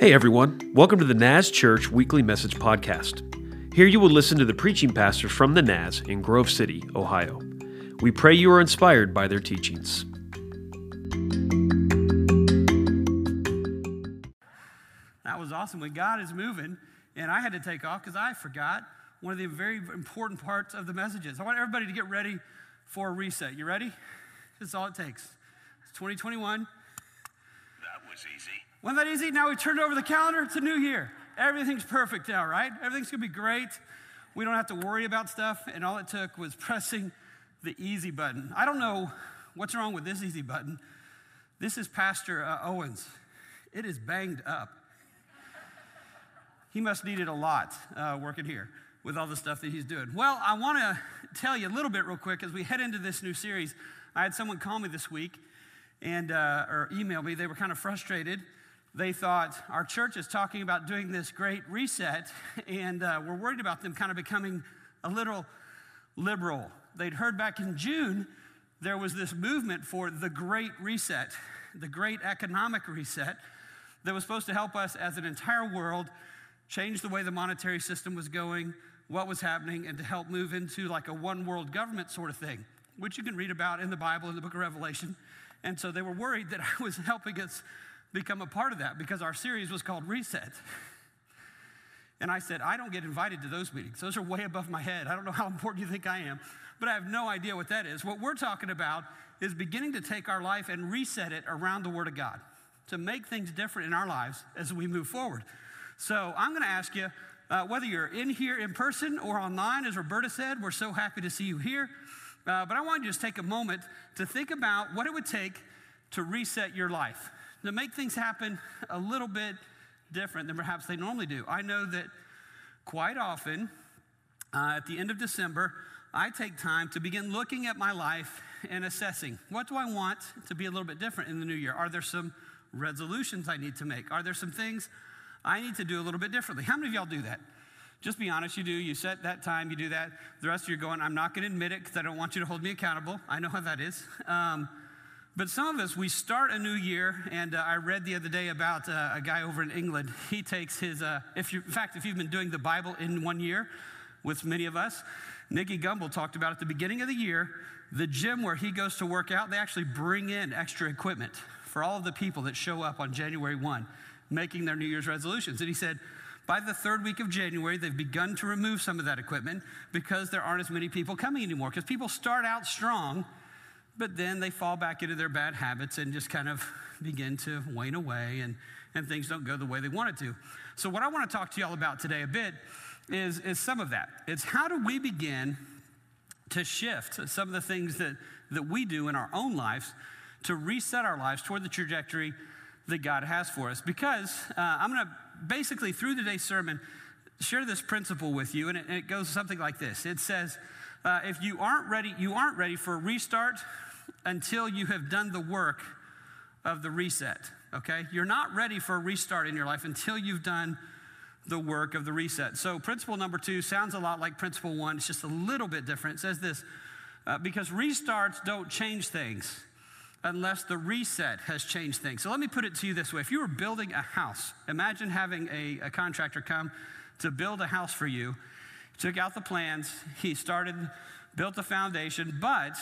Hey everyone, welcome to the Naz Church Weekly Message Podcast. Here you will listen to the preaching pastor from the Naz in Grove City, Ohio. We pray you are inspired by their teachings. That was awesome. When God is moving, and I had to take off because I forgot one of the very important parts of the messages. I want everybody to get ready for a reset. You ready? That's all it takes. It's 2021. That was easy. Wasn't that easy? Now we turned over the calendar. It's a new year. Everything's perfect now, right? Everything's going to be great. We don't have to worry about stuff. And all it took was pressing the easy button. I don't know what's wrong with this easy button. This is Pastor uh, Owens. It is banged up. He must need it a lot uh, working here with all the stuff that he's doing. Well, I want to tell you a little bit real quick as we head into this new series. I had someone call me this week and uh, or email me. They were kind of frustrated they thought our church is talking about doing this great reset, and uh, we're worried about them kind of becoming a little liberal. They'd heard back in June there was this movement for the Great Reset, the Great Economic Reset, that was supposed to help us as an entire world change the way the monetary system was going, what was happening, and to help move into like a one world government sort of thing, which you can read about in the Bible in the book of Revelation. And so they were worried that I was helping us become a part of that because our series was called Reset. And I said, I don't get invited to those meetings. Those are way above my head. I don't know how important you think I am, but I have no idea what that is. What we're talking about is beginning to take our life and reset it around the Word of God to make things different in our lives as we move forward. So I'm going to ask you uh, whether you're in here in person or online, as Roberta said, we're so happy to see you here. Uh, but I want you to just take a moment to think about what it would take to reset your life to make things happen a little bit different than perhaps they normally do. I know that quite often uh, at the end of December, I take time to begin looking at my life and assessing what do I want to be a little bit different in the new year? Are there some resolutions I need to make? Are there some things I need to do a little bit differently? How many of y'all do that? Just be honest, you do. You set that time, you do that. The rest of you are going, I'm not going to admit it because I don't want you to hold me accountable. I know how that is. Um, but some of us, we start a new year, and uh, I read the other day about uh, a guy over in England. He takes his, uh, if you, in fact, if you've been doing the Bible in one year with many of us, Nicky Gumbel talked about at the beginning of the year, the gym where he goes to work out, they actually bring in extra equipment for all of the people that show up on January 1, making their New Year's resolutions. And he said, by the third week of January, they've begun to remove some of that equipment because there aren't as many people coming anymore. Because people start out strong but then they fall back into their bad habits and just kind of begin to wane away and, and things don't go the way they want it to. So, what I want to talk to y'all about today a bit is, is some of that. It's how do we begin to shift some of the things that, that we do in our own lives to reset our lives toward the trajectory that God has for us. Because uh, I'm going to basically, through today's sermon, share this principle with you, and it, and it goes something like this. It says, uh, if you aren't ready, you aren't ready for a restart until you have done the work of the reset, okay? You're not ready for a restart in your life until you've done the work of the reset. So, principle number two sounds a lot like principle one, it's just a little bit different. It says this uh, because restarts don't change things unless the reset has changed things. So, let me put it to you this way if you were building a house, imagine having a, a contractor come to build a house for you, took out the plans, he started built the foundation, but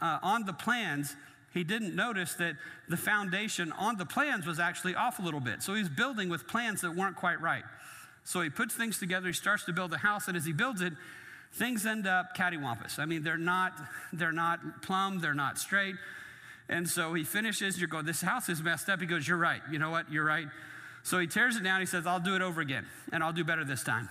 uh, on the plans, he didn't notice that the foundation on the plans was actually off a little bit. So he's building with plans that weren't quite right. So he puts things together, he starts to build a house, and as he builds it, things end up cattywampus. I mean, they're not, they're not plumb, they're not straight. And so he finishes, you're going, this house is messed up. He goes, You're right. You know what? You're right. So he tears it down. He says, I'll do it over again, and I'll do better this time.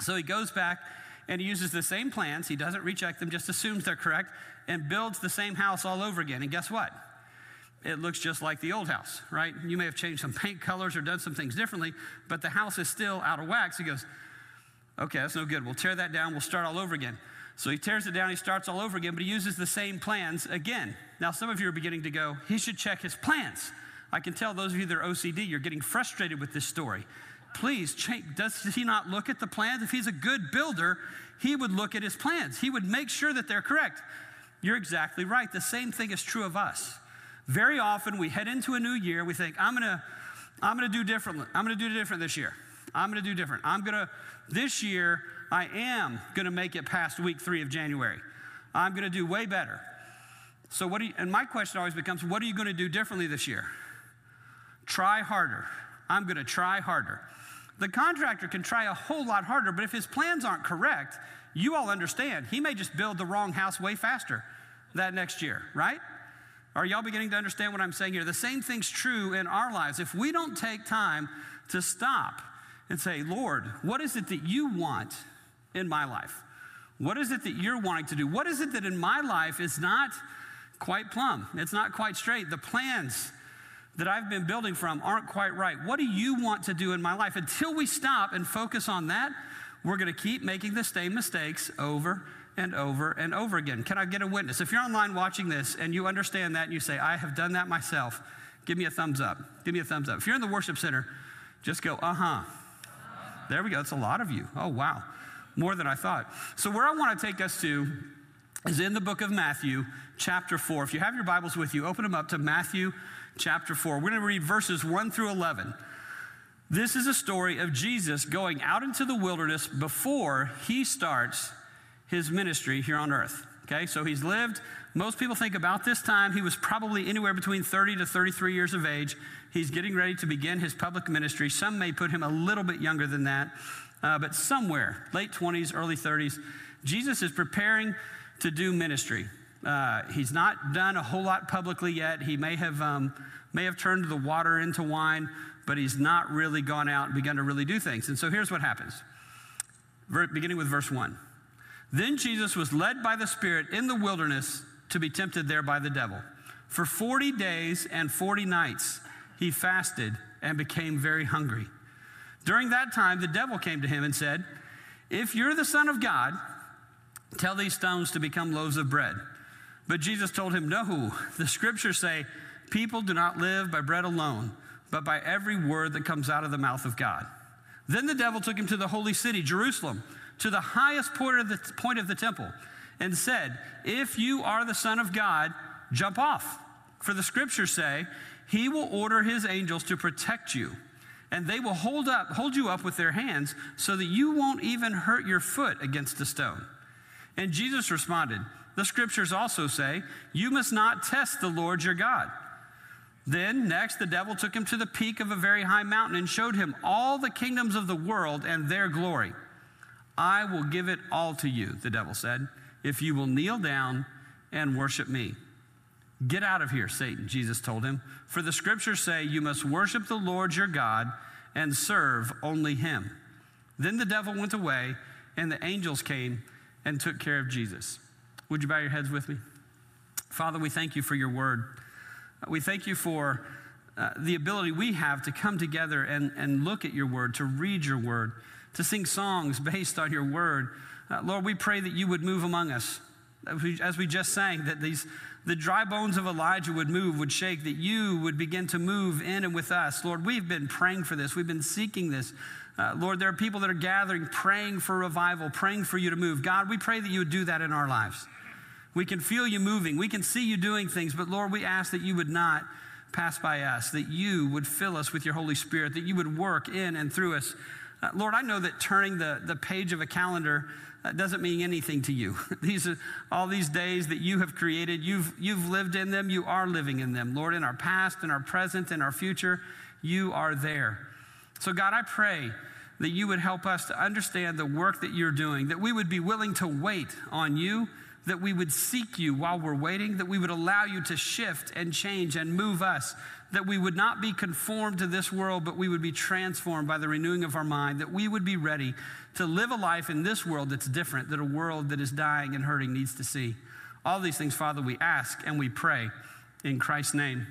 So he goes back and he uses the same plans. He doesn't recheck them, just assumes they're correct, and builds the same house all over again. And guess what? It looks just like the old house, right? You may have changed some paint colors or done some things differently, but the house is still out of wax. He goes, okay, that's no good. We'll tear that down. We'll start all over again. So he tears it down, he starts all over again, but he uses the same plans again. Now, some of you are beginning to go, he should check his plans. I can tell those of you that are OCD, you're getting frustrated with this story. Please, does he not look at the plans? If he's a good builder, he would look at his plans. He would make sure that they're correct. You're exactly right. The same thing is true of us. Very often we head into a new year, we think, I'm gonna, I'm to do differently. I'm to do different this year. I'm to do different. I'm to, this year, I am to make it past week three of January. I'm to do way better. So, what do you, and my question always becomes, what are you to do differently this year? Try harder. I'm to try harder. The contractor can try a whole lot harder, but if his plans aren't correct, you all understand, he may just build the wrong house way faster that next year, right? Are y'all beginning to understand what I'm saying here? The same thing's true in our lives. If we don't take time to stop and say, Lord, what is it that you want in my life? What is it that you're wanting to do? What is it that in my life is not quite plumb? It's not quite straight. The plans that I've been building from aren't quite right. What do you want to do in my life? Until we stop and focus on that, we're going to keep making the same mistakes over and over and over again. Can I get a witness? If you're online watching this and you understand that and you say, I have done that myself, give me a thumbs up. Give me a thumbs up. If you're in the worship center, just go, uh huh. There we go. That's a lot of you. Oh, wow. More than I thought. So, where I want to take us to is in the book of Matthew, chapter 4. If you have your Bibles with you, open them up to Matthew chapter 4. We're going to read verses 1 through 11. This is a story of Jesus going out into the wilderness before he starts his ministry here on earth. Okay, so he's lived, most people think about this time, he was probably anywhere between 30 to 33 years of age. He's getting ready to begin his public ministry. Some may put him a little bit younger than that, uh, but somewhere, late 20s, early 30s, Jesus is preparing to do ministry. Uh, he's not done a whole lot publicly yet. He may have, um, may have turned the water into wine, but he's not really gone out and begun to really do things. And so here's what happens. beginning with verse 1. Then Jesus was led by the Spirit in the wilderness to be tempted there by the devil. For 40 days and 40 nights he fasted and became very hungry. During that time, the devil came to him and said, If you're the Son of God, tell these stones to become loaves of bread. But Jesus told him, No, the scriptures say, People do not live by bread alone, but by every word that comes out of the mouth of God. Then the devil took him to the holy city, Jerusalem, to the highest point of the, point of the temple, and said, If you are the Son of God, jump off. For the scriptures say, He will order His angels to protect you, and they will hold, up, hold you up with their hands so that you won't even hurt your foot against a stone. And Jesus responded, The scriptures also say, You must not test the Lord your God. Then, next, the devil took him to the peak of a very high mountain and showed him all the kingdoms of the world and their glory. I will give it all to you, the devil said, if you will kneel down and worship me. Get out of here, Satan, Jesus told him, for the scriptures say you must worship the Lord your God and serve only him. Then the devil went away, and the angels came and took care of Jesus. Would you bow your heads with me? Father, we thank you for your word. We thank you for uh, the ability we have to come together and, and look at your word, to read your word, to sing songs based on your word. Uh, Lord, we pray that you would move among us. As we, as we just sang, that these, the dry bones of Elijah would move, would shake, that you would begin to move in and with us. Lord, we've been praying for this, we've been seeking this. Uh, Lord, there are people that are gathering, praying for revival, praying for you to move. God, we pray that you would do that in our lives. We can feel you moving, we can see you doing things, but Lord, we ask that you would not pass by us, that you would fill us with your Holy Spirit, that you would work in and through us. Uh, Lord, I know that turning the, the page of a calendar uh, doesn't mean anything to you. these are all these days that you have created. You've, you've lived in them. You are living in them. Lord, in our past, in our present, in our future, you are there. So, God, I pray that you would help us to understand the work that you're doing, that we would be willing to wait on you that we would seek you while we're waiting, that we would allow you to shift and change and move us, that we would not be conformed to this world, but we would be transformed by the renewing of our mind, that we would be ready to live a life in this world that's different, that a world that is dying and hurting needs to see. All these things, Father, we ask and we pray in Christ's name.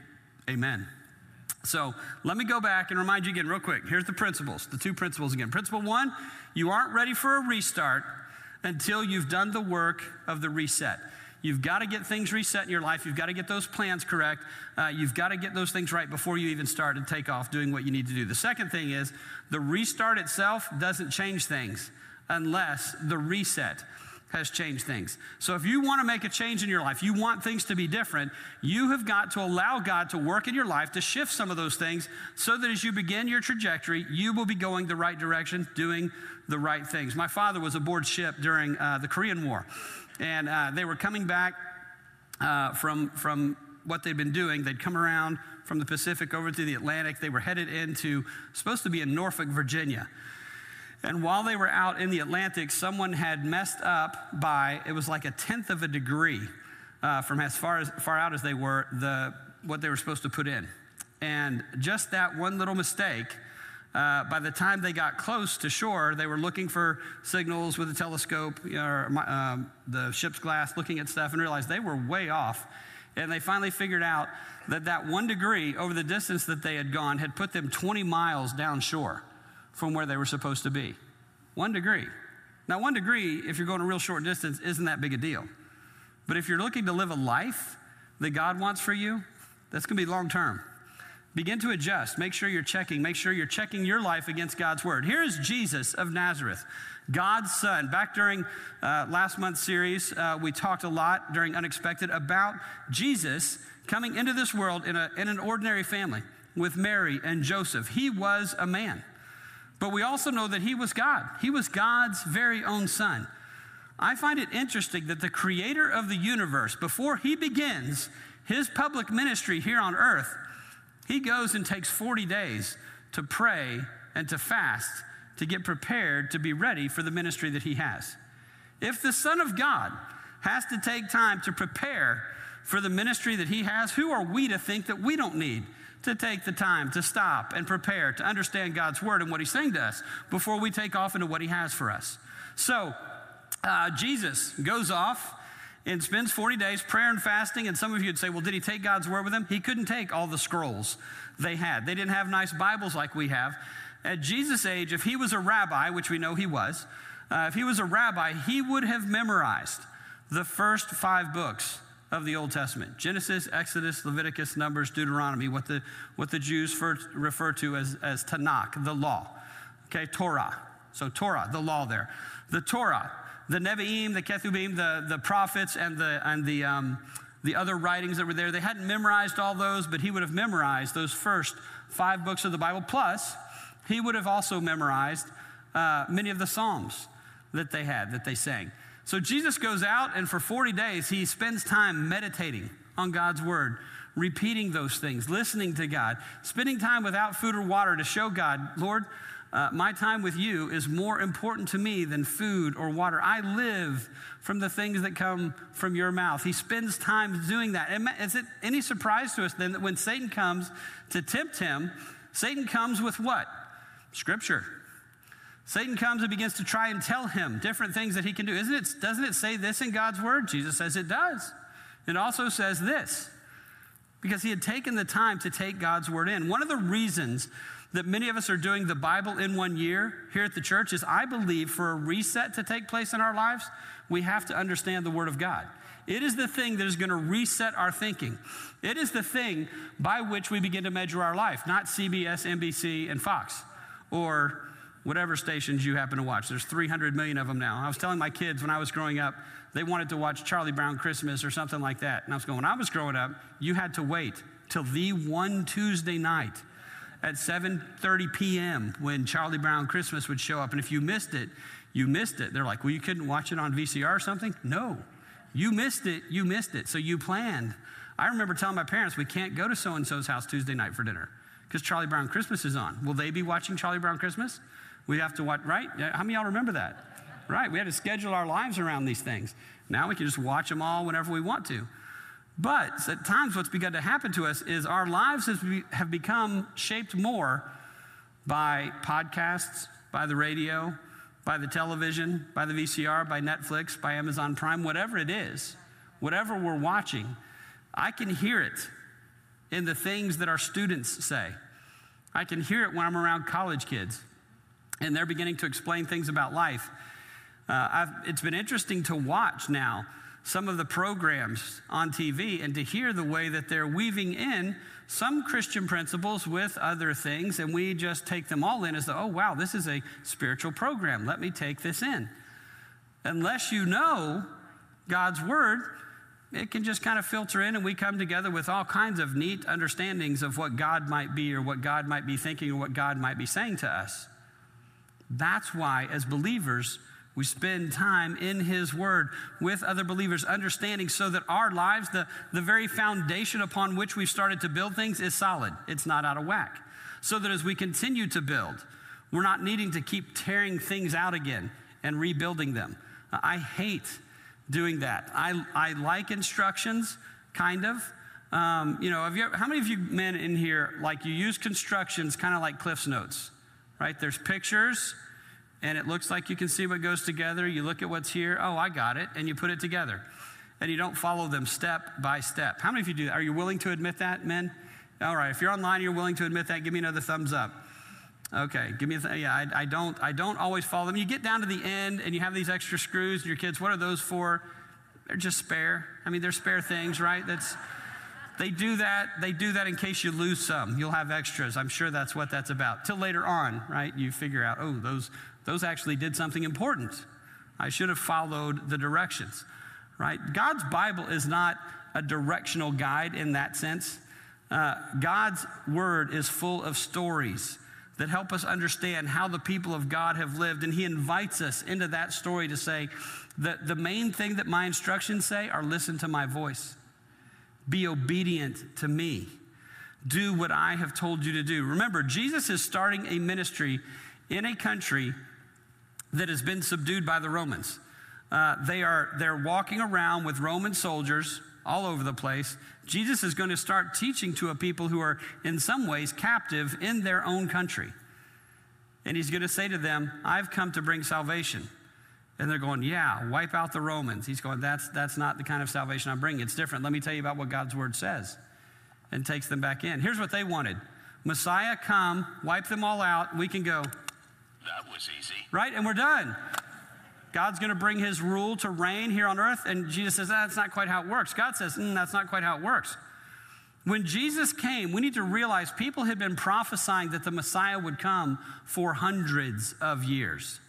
Amen. So let me go back and remind you again, real quick. Here's the principles, the two principles again. Principle one, you aren't ready for a restart until you've done the work of the reset. You've got to get things reset in your life. You've got to get those plans correct. Uh, you've got to get those things right before you even start and take off doing what you need to do. The second thing is the restart itself doesn't change things unless the reset has changed things. So if you want to make a change in your life, you want things to be different, you have got to allow God to work in your life to shift some of those things so that as you begin your trajectory, you will be going the right direction, doing the right things. My father was aboard ship during uh, the Korean War, and uh, they were coming back uh, from, from what they'd been doing. They'd come around from the Pacific over to the Atlantic. They were headed into, supposed to be in Norfolk, Virginia. And while they were out in the Atlantic, someone had messed up by, it was like a tenth of a degree uh, from as far, as far out as they were, the, what they were supposed to put in. And just that one little mistake, uh, by the time they got close to shore, they were looking for signals with a telescope, you know, or, um, the ship's glass, looking at stuff, and realized they were way off. And they finally figured out that that one degree over the distance that they had gone had put them 20 miles downshore from where they were supposed to be. One degree. Now, one degree, if you're going a real short distance, isn't that big a deal. But if you're looking to live a life that God wants for you, that's going to be long term. Begin to adjust. Make sure you're checking. Make sure you're checking your life against God's word. Here's Jesus of Nazareth, God's son. Back during uh, last month's series, uh, we talked a lot during Unexpected about Jesus coming into this world in, a, in an ordinary family with Mary and Joseph. He was a man. But we also know that he was God. He was God's very own son. I find it interesting that the creator of the universe, before he begins his public ministry here on earth, he goes and takes 40 days to pray and to fast to get prepared to be ready for the ministry that he has. If the Son of God has to take time to prepare for the ministry that he has, who are we to think that we don't need to take the time to stop and prepare to understand God's word and what he's saying to us before we take off into what he has for us. So, uh, Jesus goes off and spends 40 days prayer and fasting. And some of you would say, well, did he take God's word with him? He couldn't take all the scrolls they had. They didn't have nice Bibles like we have. At Jesus' age, if he was a rabbi, which we know he was, uh, if he was a rabbi, he would have memorized the first five books of the Old Testament Genesis, Exodus, Leviticus, Numbers, Deuteronomy, what the, what the Jews first refer to as, as Tanakh, the law. Okay, Torah. So, Torah, the law there. The Torah, the Nevi'im, the Ketubim, the, the prophets, and, the, and the, um, the other writings that were there. They hadn't memorized all those, but he would have memorized those first five books of the Bible. Plus, he would have also memorized uh, many of the Psalms that they had, that they sang. So Jesus goes out, and for 40 days, he spends time meditating on God's word, repeating those things, listening to God, spending time without food or water to show God, Lord, uh, my time with you is more important to me than food or water. I live from the things that come from your mouth. He spends time doing that. Is it any surprise to us then that when Satan comes to tempt him, Satan comes with what? Scripture. Satan comes and begins to try and tell him different things that he can do. Isn't it, doesn't it say this in God's word? Jesus says it does. It also says this because he had taken the time to take God's word in. One of the reasons that many of us are doing the Bible in one year here at the church is I believe for a reset to take place in our lives, we have to understand the word of God. It is the thing that is going to reset our thinking. It is the thing by which we begin to measure our life, not CBS, NBC, and Fox or whatever stations you happen to watch. There's 300 million of them now. I was telling my kids when I was growing up, they wanted to watch Charlie Brown Christmas or something like that. And I was going, when I was growing up, you had to wait till the one Tuesday night at 7:30 p.m. when Charlie Brown Christmas would show up. And if you missed it, you missed it. They're like, well, you couldn't watch it on VCR or something? No. You missed it, you missed it. So you planned. I remember telling my parents, we can't go to so and so's house Tuesday night for dinner because Charlie Brown Christmas is on. Will they be watching Charlie Brown Christmas? We have to watch, right? How many y'all remember that? Right, we had to schedule our lives around these things. Now we can just watch them all whenever we want to. But at times, what's begun to happen to us is our lives have become shaped more by podcasts, by the radio, by the television, by the VCR, by Netflix, by Amazon Prime, whatever it is, whatever we're watching. I can hear it in the things that our students say. I can hear it when I'm around college kids and they're beginning to explain things about life. Uh, it's been interesting to watch now some of the programs on TV and to hear the way that they're weaving in some Christian principles with other things, and we just take them all in as, the, oh, wow, this is a spiritual program. Let me take this in. unless you know God's word, it can just kind of filter in and we come together with all kinds of neat understandings of what God might be or what God might be thinking or what God might be saying to us. That's why, as believers, we spend time in His Word with other believers, understanding so that our lives, the, the very foundation upon which we've started to build things, is solid. It's not out of whack. So that as we continue to build, we're not needing to keep tearing things out again and rebuilding them. I hate doing that. I, I like instructions, kind of. Um, you know, you, how many of you men in here, like you use constructions kind of like Cliff's Notes, right? There's pictures, and it looks like you can see what goes together. You look at what's here, oh, I got it, and you put it together. And you don't follow them step by step. How many of you do that? Are you willing to admit that, men? All right, if you're online, you're willing to admit that, give me another thumbs up. Okay, give me a th- yeah. I, I, don't I don't always follow them. You get down to the end and you have these extra screws. And your kids, what are those for? They're just spare. I mean, they're spare things, right? That's they do that. They do that in case you lose some. You'll have extras. I'm sure that's what that's about. Till later on, right? You figure out, oh, those those actually did something important. I should have followed the directions, right? God's Bible is not a directional guide in that sense. Uh, God's word is full of stories that help us understand how the people of God have lived. And he invites us into that story to say that the main thing that my instructions say are listen to my voice, be obedient to me, do what I have told you to do. Remember, Jesus is starting a ministry in a country that has been subdued by the Romans. Uh, they are they're walking around with Roman soldiers all over the place. Jesus is going to start teaching to a people who are, in some ways, captive in their own country. And he's going to say to them, I've come to bring salvation. And they're going, Yeah, wipe out the Romans. He's going, That's, that's not the kind of salvation I'm bringing. It's different. Let me tell you about what God's word says. And takes them back in. Here's what they wanted Messiah, come, wipe them all out. We can go. That was easy. Right? And we're done. God's going to bring his rule to reign here on earth. And Jesus says, That's not quite how it works. God says, mm, That's not quite how it works. When Jesus came, we need to realize people had been prophesying that the Messiah would come for hundreds of years.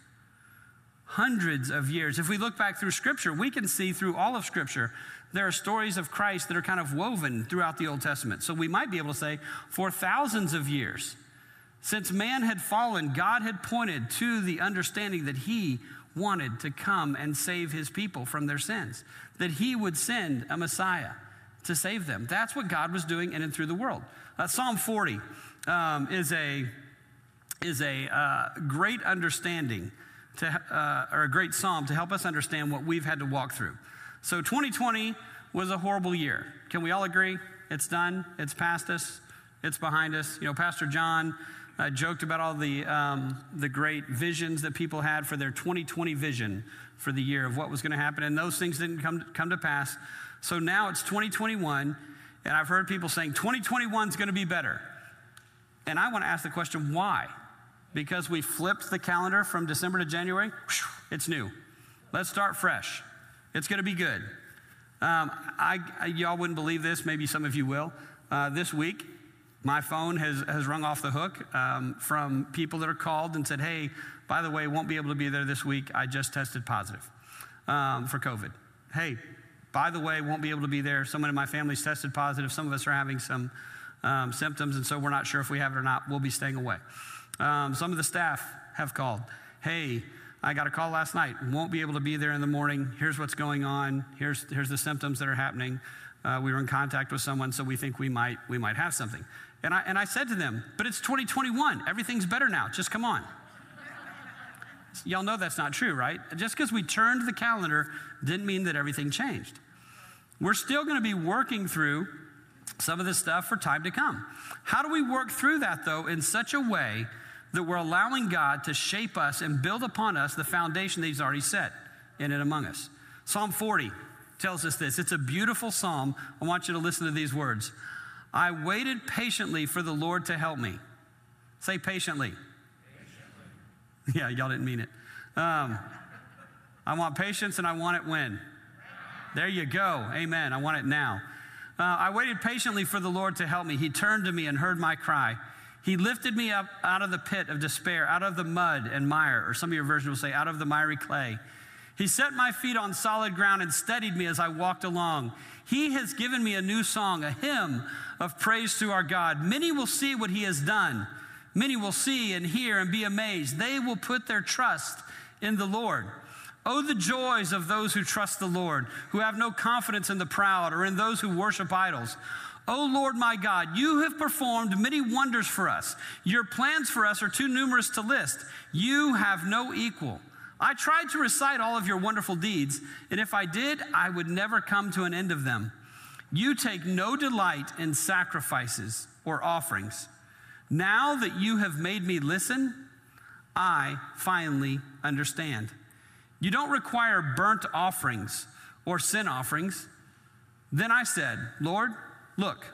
Hundreds of years. If we look back through Scripture, we can see through all of Scripture, there are stories of Christ that are kind of woven throughout the Old Testament. So we might be able to say, for thousands of years, since man had fallen, God had pointed to the understanding that he wanted to come and save his people from their sins, that he would send a Messiah to save them. That's what God was doing in and through the world. Uh, Psalm 40 um, is a, is a uh, great understanding to, uh, or a great psalm to help us understand what we've had to walk through. So 2020 was a horrible year. Can we all agree? It's done. It's past us. It's behind us. You know, Pastor John uh, joked about all the, um, the great visions that people had for their 2020 vision for the year of what was going to happen, and those things didn't come, come to pass. So now it's 2021, and I've heard people saying 2021 is going to be better. And I want to ask the question why? Because we flipped the calendar from December to January? It's new. Let's start fresh. It's going to be good. Um, I, I, y'all wouldn't believe this, maybe some of you will. Uh, this week, my phone has, has rung off the hook um, from people that are called and said, hey, by the way, won't be able to be there this week. I just tested positive um, for COVID. Hey, by the way, won't be able to be there. Someone in my family's tested positive. Some of us are having some um, symptoms, and so we're not sure if we have it or not. We'll be staying away. Um, some of the staff have called. Hey, I got a call last night. Won't be able to be there in the morning. Here's what's going on. Here's, here's the symptoms that are happening. Uh, we were in contact with someone, so we think we might, we might have something. And I, and I said to them, but it's 2021. Everything's better now. Just come on. Y'all know that's not true, right? Just because we turned the calendar didn't mean that everything changed. We're still going to be working through some of this stuff for time to come. How do we work through that, though, in such a way that we're allowing God to shape us and build upon us the foundation that He's already set in and among us? Psalm 40 tells us this. It's a beautiful psalm. I want you to listen to these words. I waited patiently for the Lord to help me. Say patiently. patiently. Yeah, y'all didn't mean it. Um, I want patience and I want it when? There you go. Amen. I want it now. Uh, I waited patiently for the Lord to help me. He turned to me and heard my cry. He lifted me up out of the pit of despair, out of the mud and mire, or some of your versions will say, out of the miry clay. He set my feet on solid ground and steadied me as I walked along. He has given me a new song, a hymn of praise to our God. Many will see what he has done. Many will see and hear and be amazed. They will put their trust in the Lord. Oh, the joys of those who trust the Lord, who have no confidence in the proud or in those who worship idols. Oh Lord my God, you have performed many wonders for us. Your plans for us are too numerous to list. You have no equal. I tried to recite all of your wonderful deeds, and if I did, I would never come to an end of them. You take no delight in sacrifices or offerings. Now that you have made me listen, I finally understand. You don't require burnt offerings or sin offerings. Then I said, Lord, look,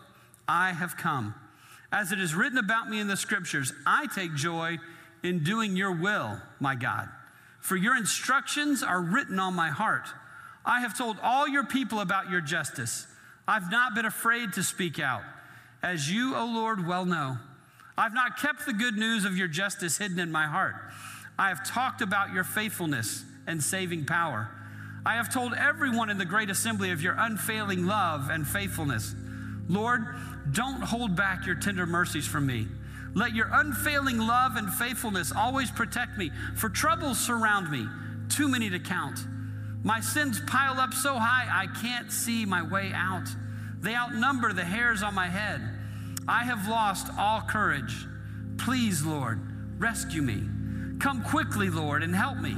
I have come. As it is written about me in the scriptures, I take joy in doing your will, my God. For your instructions are written on my heart. I have told all your people about your justice. I've not been afraid to speak out, as you, O Lord, well know. I've not kept the good news of your justice hidden in my heart. I have talked about your faithfulness and saving power. I have told everyone in the great assembly of your unfailing love and faithfulness. Lord, don't hold back your tender mercies from me. Let your unfailing love and faithfulness always protect me, for troubles surround me, too many to count. My sins pile up so high I can't see my way out. They outnumber the hairs on my head. I have lost all courage. Please, Lord, rescue me. Come quickly, Lord, and help me.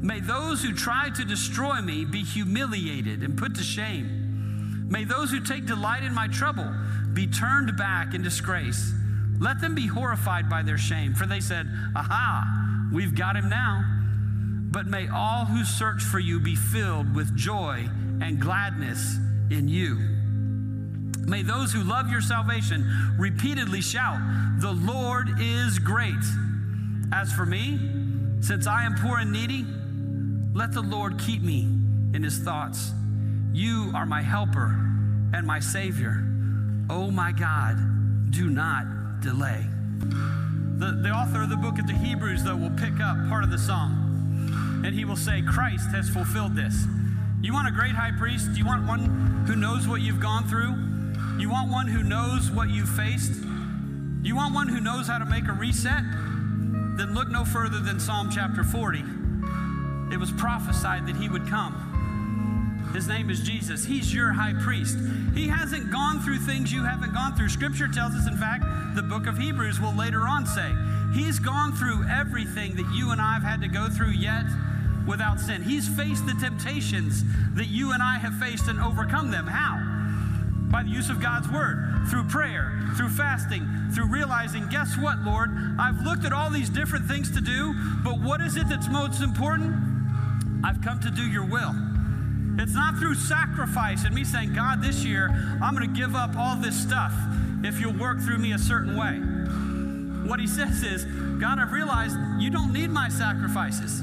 May those who try to destroy me be humiliated and put to shame. May those who take delight in my trouble be turned back in disgrace. Let them be horrified by their shame, for they said, Aha, we've got him now. But may all who search for you be filled with joy and gladness in you. May those who love your salvation repeatedly shout, The Lord is great. As for me, since I am poor and needy, let the Lord keep me in his thoughts. You are my helper and my Savior. Oh my God, do not delay. The, the author of the book of the Hebrews, though, will pick up part of the song and he will say, Christ has fulfilled this. You want a great high priest? You want one who knows what you've gone through? You want one who knows what you've faced? You want one who knows how to make a reset? Then look no further than Psalm chapter 40. It was prophesied that he would come. His name is Jesus. He's your high priest. He hasn't gone through things you haven't gone through. Scripture tells us, in fact, the book of Hebrews will later on say, He's gone through everything that you and I have had to go through yet without sin. He's faced the temptations that you and I have faced and overcome them. How? By the use of God's word, through prayer, through fasting, through realizing, guess what, Lord? I've looked at all these different things to do, but what is it that's most important? I've come to do your will. It's not through sacrifice and me saying, God, this year I'm going to give up all this stuff if you'll work through me a certain way. What he says is, God, I've realized you don't need my sacrifices.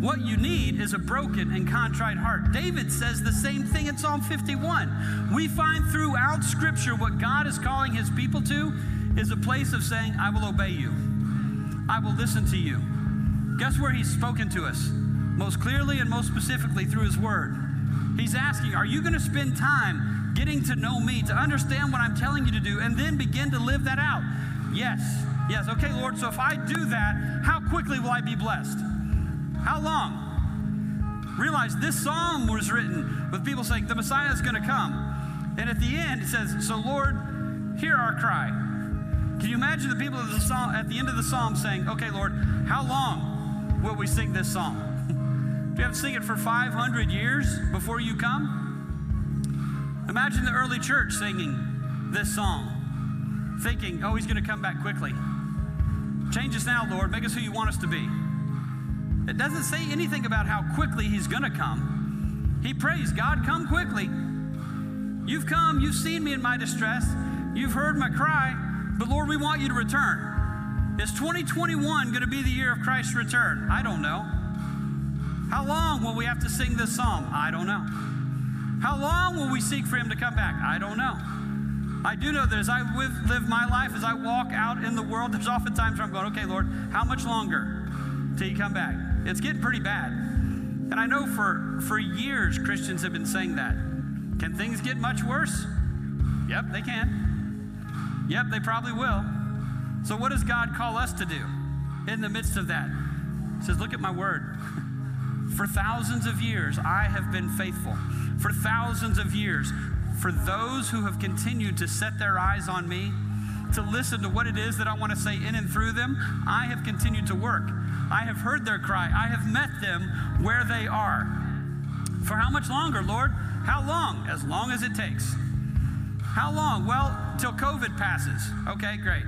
What you need is a broken and contrite heart. David says the same thing in Psalm 51. We find throughout Scripture what God is calling his people to is a place of saying, I will obey you, I will listen to you. Guess where he's spoken to us? Most clearly and most specifically through His Word. He's asking, Are you going to spend time getting to know me, to understand what I'm telling you to do, and then begin to live that out? Yes. Yes. Okay, Lord, so if I do that, how quickly will I be blessed? How long? Realize this psalm was written with people saying, The Messiah is going to come. And at the end, it says, So, Lord, hear our cry. Can you imagine the people psalm, at the end of the psalm saying, Okay, Lord, how long will we sing this song? Do you have to sing it for 500 years before you come? Imagine the early church singing this song, thinking, oh, he's going to come back quickly. Change us now, Lord. Make us who you want us to be. It doesn't say anything about how quickly he's going to come. He prays, God, come quickly. You've come, you've seen me in my distress, you've heard my cry, but Lord, we want you to return. Is 2021 going to be the year of Christ's return? I don't know. How long will we have to sing this psalm? I don't know. How long will we seek for him to come back? I don't know. I do know that as I live, my life, as I walk out in the world, there's often times where I'm going, okay, Lord, how much longer till you come back? It's getting pretty bad. And I know for, for years Christians have been saying that. Can things get much worse? Yep, they can. Yep, they probably will. So, what does God call us to do in the midst of that? He says, Look at my word. For thousands of years, I have been faithful. For thousands of years, for those who have continued to set their eyes on me, to listen to what it is that I want to say in and through them, I have continued to work. I have heard their cry. I have met them where they are. For how much longer, Lord? How long? As long as it takes. How long? Well, till COVID passes. Okay, great.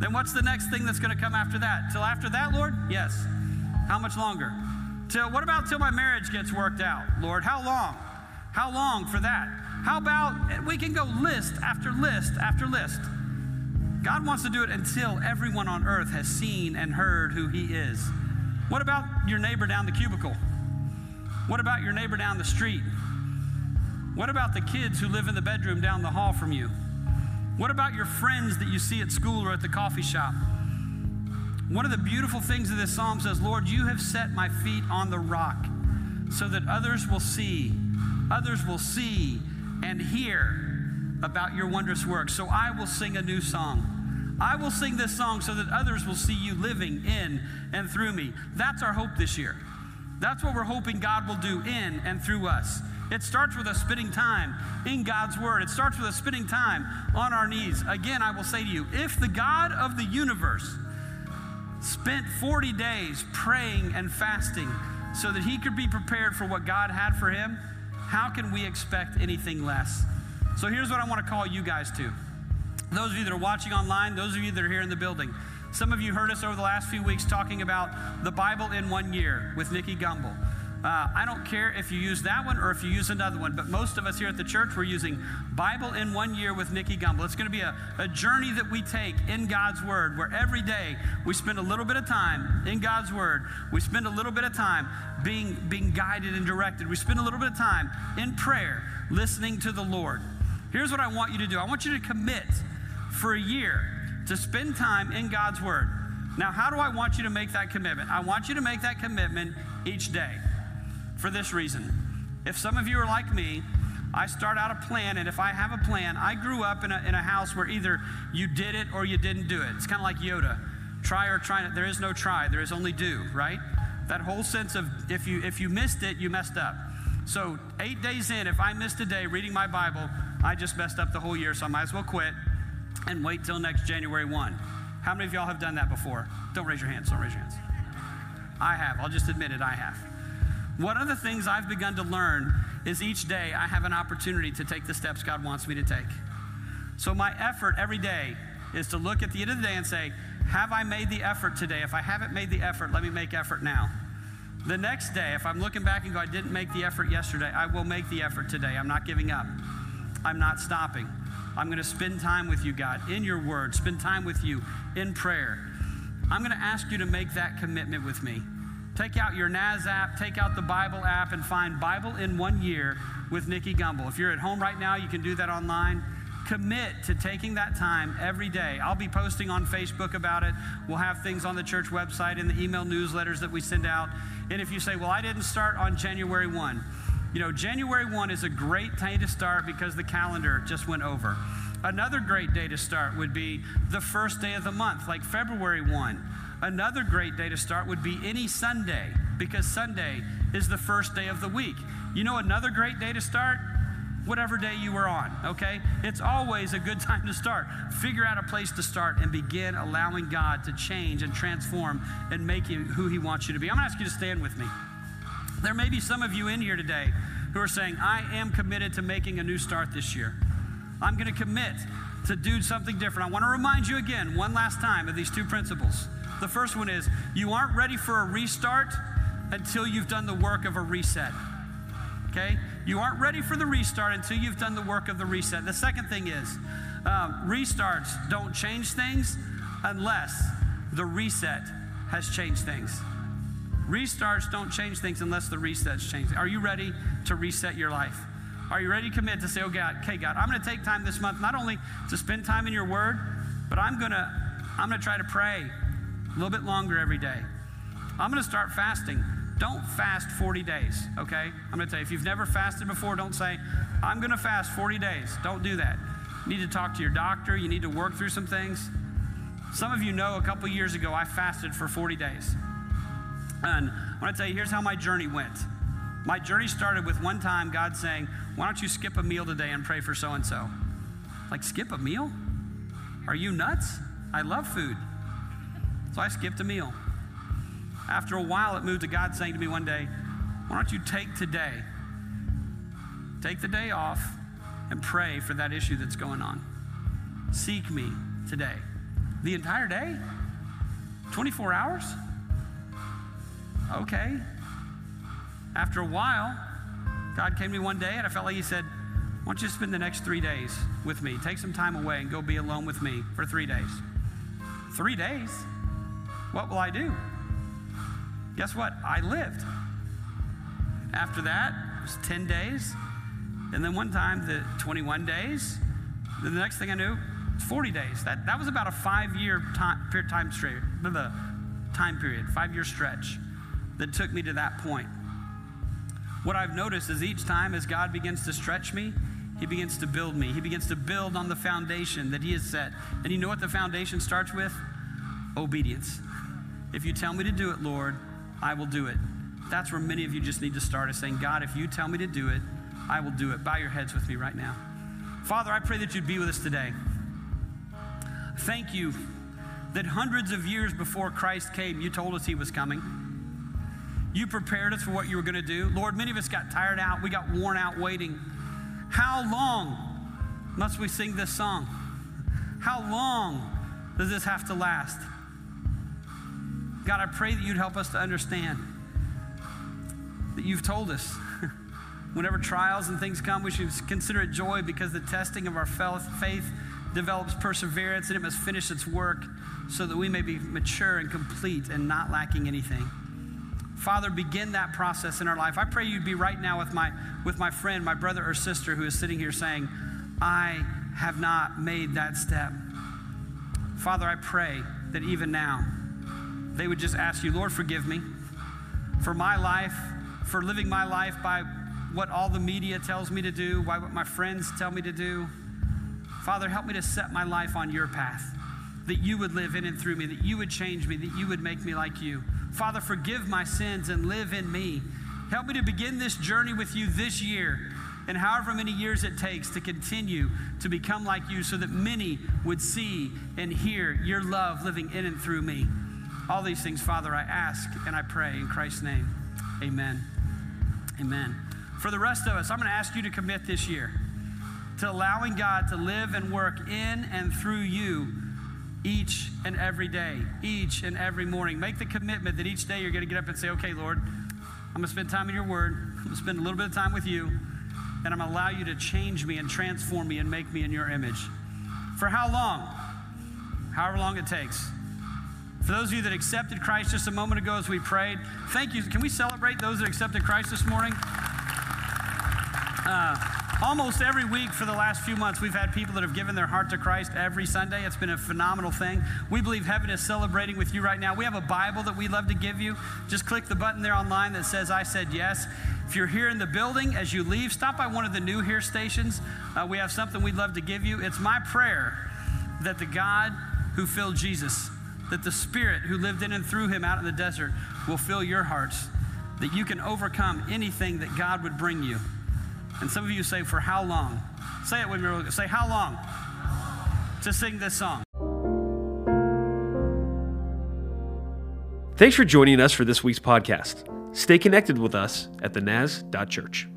Then what's the next thing that's going to come after that? Till after that, Lord? Yes. How much longer? Till what about till my marriage gets worked out, Lord? How long? How long for that? How about we can go list after list after list? God wants to do it until everyone on earth has seen and heard who He is. What about your neighbor down the cubicle? What about your neighbor down the street? What about the kids who live in the bedroom down the hall from you? What about your friends that you see at school or at the coffee shop? One of the beautiful things of this psalm says, Lord, you have set my feet on the rock so that others will see, others will see and hear about your wondrous works. So I will sing a new song. I will sing this song so that others will see you living in and through me. That's our hope this year. That's what we're hoping God will do in and through us. It starts with us spending time in God's Word. It starts with us spending time on our knees. Again, I will say to you if the God of the universe spent 40 days praying and fasting so that he could be prepared for what God had for him, how can we expect anything less? So here's what I want to call you guys to. Those of you that are watching online, those of you that are here in the building, some of you heard us over the last few weeks talking about the Bible in one year with Nicky Gumbel. Uh, I don't care if you use that one or if you use another one, but most of us here at the church, we're using Bible in one year with Nicky Gumbel. It's going to be a, a journey that we take in God's Word, where every day we spend a little bit of time in God's Word. We spend a little bit of time being, being guided and directed. We spend a little bit of time in prayer, listening to the Lord. Here's what I want you to do I want you to commit for a year to spend time in God's Word. Now, how do I want you to make that commitment? I want you to make that commitment each day for this reason. If some of you are like me, I start out a plan, and if I have a plan, I grew up in a, in a house where either you did it or you didn't do it. It's kind of like Yoda try or try not. There is no try, there is only do, right? That whole sense of if you, if you missed it, you messed up. So, eight days in, if I missed a day reading my Bible, I just messed up the whole year, so I might as well quit and wait till next January 1. How many of y'all have done that before? Don't raise your hands. Don't raise your hands. I have. I'll just admit it. I have. One of the things I've begun to learn is each day I have an opportunity to take the steps God wants me to take. So my effort every day is to look at the end of the day and say, Have I made the effort today? If I haven't made the effort, let me make effort now. The next day, if I'm looking back and go, I didn't make the effort yesterday, I will make the effort today. I'm not giving up. I'm not stopping. I'm going to spend time with you, God, in your word, spend time with you in prayer. I'm going to ask you to make that commitment with me. Take out your Naz app, take out the Bible app, and find Bible in one year with Nicky Gumbel. If you're at home right now, you can do that online. Commit to taking that time every day. I'll be posting on Facebook about it. We'll have things on the church website and the email newsletters that we send out. And if you say, Well, I didn't start on January 1, you know, January 1 is a great day to start because the calendar just went over. Another great day to start would be the first day of the month, like February 1. Another great day to start would be any Sunday because Sunday is the first day of the week. You know, another great day to start? Whatever day you were on, okay? It's always a good time to start. Figure out a place to start and begin allowing God to change and transform and make you who He wants you to be. I'm gonna ask you to stand with me. There may be some of you in here today who are saying, I am committed to making a new start this year. I'm to commit to do something different. I want to remind you again, one last time, of these two principles. The first one is you aren't ready for a restart until you've done the work of a reset. Okay? You aren't ready for the restart until you've done the work of the reset. The second thing is um, restarts don't change things unless the reset has changed things. Restarts don't change things unless the resets change. Are you ready to reset your life? Are you ready to commit to say, oh God, okay, God, I'm to take time this month not only to spend time in your word, but I'm to I'm to try to pray a little bit longer every day. I'm going to start fasting. Don't fast 40 days, okay? I'm gonna tell you, if you've never fasted before, don't say, I'm gonna fast 40 days. Don't do that. You need to talk to your doctor, you need to work through some things. Some of you know a couple years ago I fasted for 40 days. And I wanna tell you, here's how my journey went. My journey started with one time God saying, Why don't you skip a meal today and pray for so and so? Like, skip a meal? Are you nuts? I love food. So I skipped a meal. After a while, it moved to God saying to me one day, Why don't you take today? Take the day off and pray for that issue that's going on. Seek me today. The entire day? 24 hours? Okay. After a while, God came to me one day and I felt like He said, Why don't you spend the next three days with me? Take some time away and go be alone with me for three days. Three days? What will I do? Guess what? I lived. After that, it was 10 days. And then one time, the 21 days. Then the next thing I knew, 40 days. That, that was about a five year time, time, straight, time period, five year stretch that took me to that point. What I've noticed is each time as God begins to stretch me, He begins to build me. He begins to build on the foundation that He has set. And you know what the foundation starts with? Obedience. If you tell me to do it, Lord, I will do it. That's where many of you just need to start is saying, God, if you tell me to do it, I will do it. Bow your heads with me right now. Father, I pray that you'd be with us today. Thank you that hundreds of years before Christ came, you told us he was coming. You prepared us for what you were going to do. Lord, many of us got tired out. We got worn out waiting. How long must we sing this song? How long does this have to last? God, I pray that you'd help us to understand that you've told us whenever trials and things come, we should consider it joy because the testing of our faith develops perseverance and it must finish its work so that we may be mature and complete and not lacking anything. Father, begin that process in our life. I pray you'd be right now with my, with my friend, my brother or sister who is sitting here saying, I have not made that step. Father, I pray that even now, they would just ask you, Lord, forgive me for my life, for living my life by what all the media tells me to do, by what my friends tell me to do. Father, help me to set my life on your path, that you would live in and through me, that you would change me, that you would make me like you. Father, forgive my sins and live in me. Help me to begin this journey with you this year and however many years it takes to continue to become like you so that many would see and hear your love living in and through me. All these things, Father, I ask and I pray in Christ's name. Amen. Amen. For the rest of us, I'm going to ask you to commit this year to allowing God to live and work in and through you each and every day, each and every morning. Make the commitment that each day you're going to get up and say, okay, Lord, I'm going to spend time in your word. I'm going to spend a little bit of time with you, and I'm going to allow you to change me and transform me and make me in your image. For how long? However long it takes. For those of you that accepted Christ just a moment ago as we prayed, thank you. Can we celebrate those that accepted Christ this morning? Uh, almost every week for the last few months, we've had people that have given their heart to Christ every Sunday. It's been a phenomenal thing. We believe heaven is celebrating with you right now. We have a Bible that we love to give you. Just click the button there online that says, I said yes. If you're here in the building, as you leave, stop by one of the new here stations. Uh, we have something we'd love to give you. It's my prayer that the God who filled Jesus that the Spirit who lived in and through him out in the desert will fill your hearts, that you can overcome anything that God would bring you. And some of you say, For how long? Say it with me. Say, How long? To sing this song. Thanks for joining us for this week's podcast. Stay connected with us at thenaz.church.